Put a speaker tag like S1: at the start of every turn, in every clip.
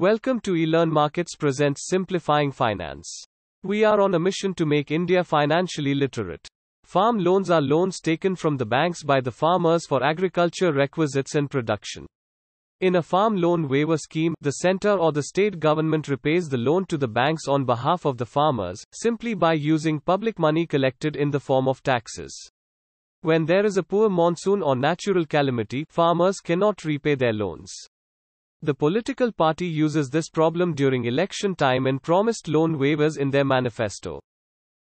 S1: Welcome to eLearn Markets presents Simplifying Finance. We are on a mission to make India financially literate. Farm loans are loans taken from the banks by the farmers for agriculture requisites and production. In a farm loan waiver scheme, the center or the state government repays the loan to the banks on behalf of the farmers, simply by using public money collected in the form of taxes. When there is a poor monsoon or natural calamity, farmers cannot repay their loans. The political party uses this problem during election time and promised loan waivers in their manifesto.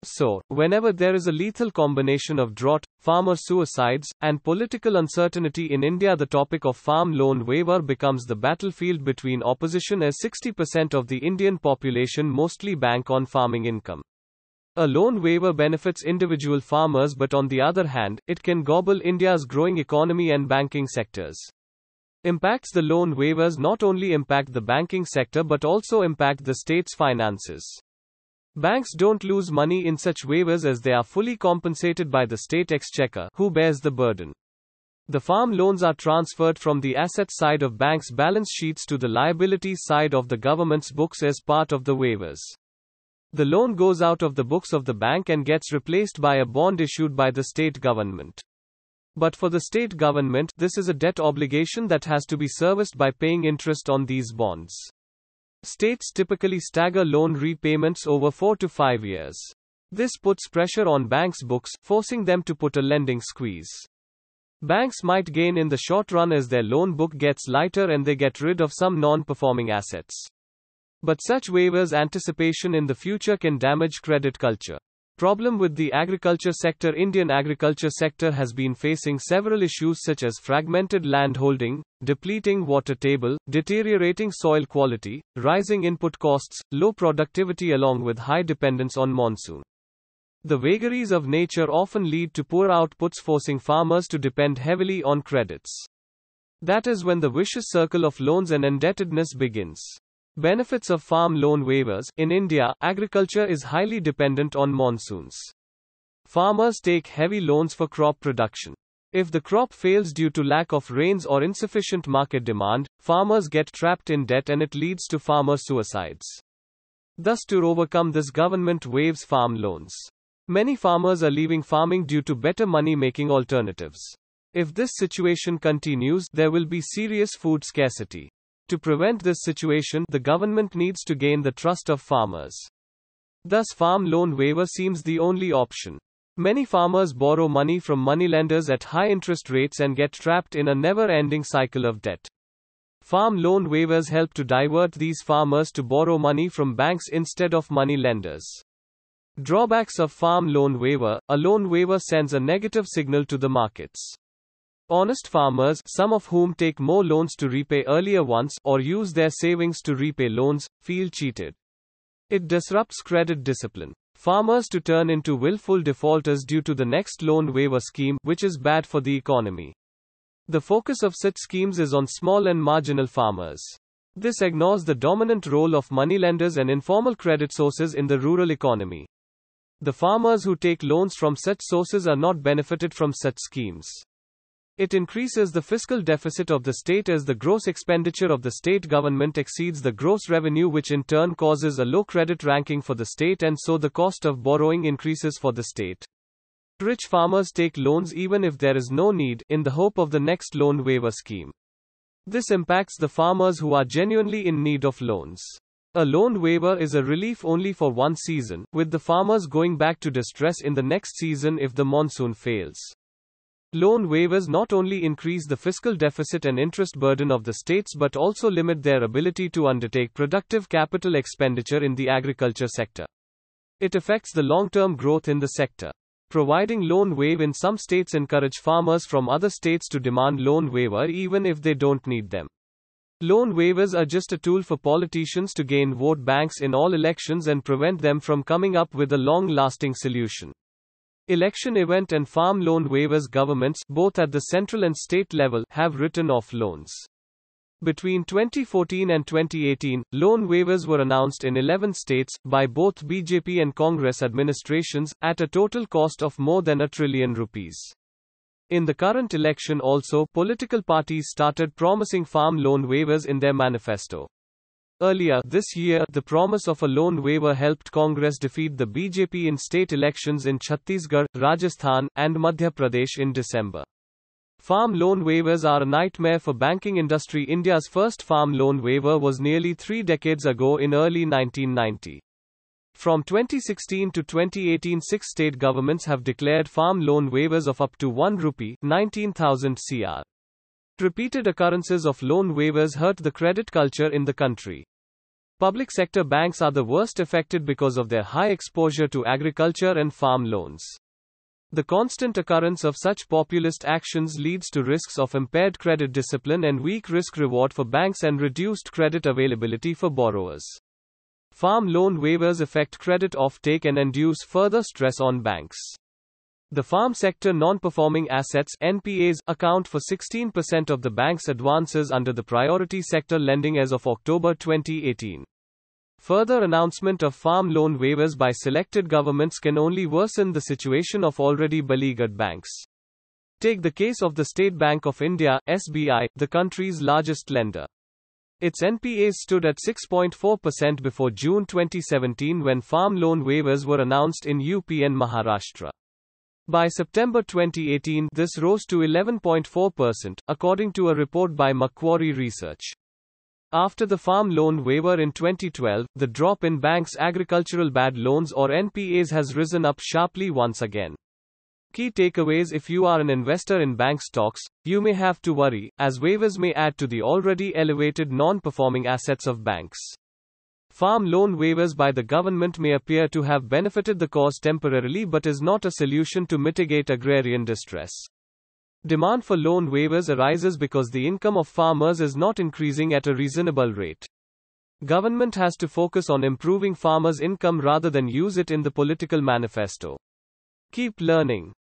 S1: So, whenever there is a lethal combination of drought, farmer suicides, and political uncertainty in India, the topic of farm loan waiver becomes the battlefield between opposition as 60% of the Indian population mostly bank on farming income. A loan waiver benefits individual farmers, but on the other hand, it can gobble India's growing economy and banking sectors. Impacts The loan waivers not only impact the banking sector but also impact the state's finances. Banks don't lose money in such waivers as they are fully compensated by the state exchequer, who bears the burden. The farm loans are transferred from the asset side of banks' balance sheets to the liability side of the government's books as part of the waivers. The loan goes out of the books of the bank and gets replaced by a bond issued by the state government. But for the state government, this is a debt obligation that has to be serviced by paying interest on these bonds. States typically stagger loan repayments over 4 to 5 years. This puts pressure on banks' books, forcing them to put a lending squeeze. Banks might gain in the short run as their loan book gets lighter and they get rid of some non performing assets. But such waivers anticipation in the future can damage credit culture. Problem with the agriculture sector Indian agriculture sector has been facing several issues such as fragmented land holding, depleting water table, deteriorating soil quality, rising input costs, low productivity along with high dependence on monsoon. The vagaries of nature often lead to poor outputs forcing farmers to depend heavily on credits. That is when the vicious circle of loans and indebtedness begins. Benefits of farm loan waivers In India, agriculture is highly dependent on monsoons. Farmers take heavy loans for crop production. If the crop fails due to lack of rains or insufficient market demand, farmers get trapped in debt and it leads to farmer suicides. Thus, to overcome this, government waives farm loans. Many farmers are leaving farming due to better money making alternatives. If this situation continues, there will be serious food scarcity. To prevent this situation, the government needs to gain the trust of farmers. Thus, farm loan waiver seems the only option. Many farmers borrow money from moneylenders at high interest rates and get trapped in a never ending cycle of debt. Farm loan waivers help to divert these farmers to borrow money from banks instead of money lenders. Drawbacks of farm loan waiver A loan waiver sends a negative signal to the markets. Honest farmers, some of whom take more loans to repay earlier ones, or use their savings to repay loans, feel cheated. It disrupts credit discipline. Farmers to turn into willful defaulters due to the next loan waiver scheme, which is bad for the economy. The focus of such schemes is on small and marginal farmers. This ignores the dominant role of moneylenders and informal credit sources in the rural economy. The farmers who take loans from such sources are not benefited from such schemes. It increases the fiscal deficit of the state as the gross expenditure of the state government exceeds the gross revenue, which in turn causes a low credit ranking for the state, and so the cost of borrowing increases for the state. Rich farmers take loans even if there is no need, in the hope of the next loan waiver scheme. This impacts the farmers who are genuinely in need of loans. A loan waiver is a relief only for one season, with the farmers going back to distress in the next season if the monsoon fails. Loan waivers not only increase the fiscal deficit and interest burden of the states but also limit their ability to undertake productive capital expenditure in the agriculture sector. It affects the long-term growth in the sector. Providing loan waive in some states encourage farmers from other states to demand loan waiver even if they don't need them. Loan waivers are just a tool for politicians to gain vote banks in all elections and prevent them from coming up with a long-lasting solution. Election event and farm loan waivers governments, both at the central and state level, have written off loans. Between 2014 and 2018, loan waivers were announced in 11 states, by both BJP and Congress administrations, at a total cost of more than a trillion rupees. In the current election also, political parties started promising farm loan waivers in their manifesto. Earlier this year, the promise of a loan waiver helped Congress defeat the BJP in state elections in Chhattisgarh, Rajasthan, and Madhya Pradesh in December. Farm loan waivers are a nightmare for banking industry. India's first farm loan waiver was nearly 3 decades ago in early 1990. From 2016 to 2018, six state governments have declared farm loan waivers of up to 1 rupee 19,000 cr. Repeated occurrences of loan waivers hurt the credit culture in the country. Public sector banks are the worst affected because of their high exposure to agriculture and farm loans. The constant occurrence of such populist actions leads to risks of impaired credit discipline and weak risk reward for banks and reduced credit availability for borrowers. Farm loan waivers affect credit offtake and induce further stress on banks. The farm sector non-performing assets NPAs account for 16% of the bank's advances under the priority sector lending as of October 2018. Further announcement of farm loan waivers by selected governments can only worsen the situation of already beleaguered banks. Take the case of the State Bank of India, SBI, the country's largest lender. Its NPAs stood at 6.4% before June 2017 when farm loan waivers were announced in UP and Maharashtra. By September 2018, this rose to 11.4%, according to a report by Macquarie Research. After the farm loan waiver in 2012, the drop in banks' agricultural bad loans or NPAs has risen up sharply once again. Key takeaways If you are an investor in bank stocks, you may have to worry, as waivers may add to the already elevated non performing assets of banks. Farm loan waivers by the government may appear to have benefited the cause temporarily but is not a solution to mitigate agrarian distress. Demand for loan waivers arises because the income of farmers is not increasing at a reasonable rate. Government has to focus on improving farmers' income rather than use it in the political manifesto. Keep learning.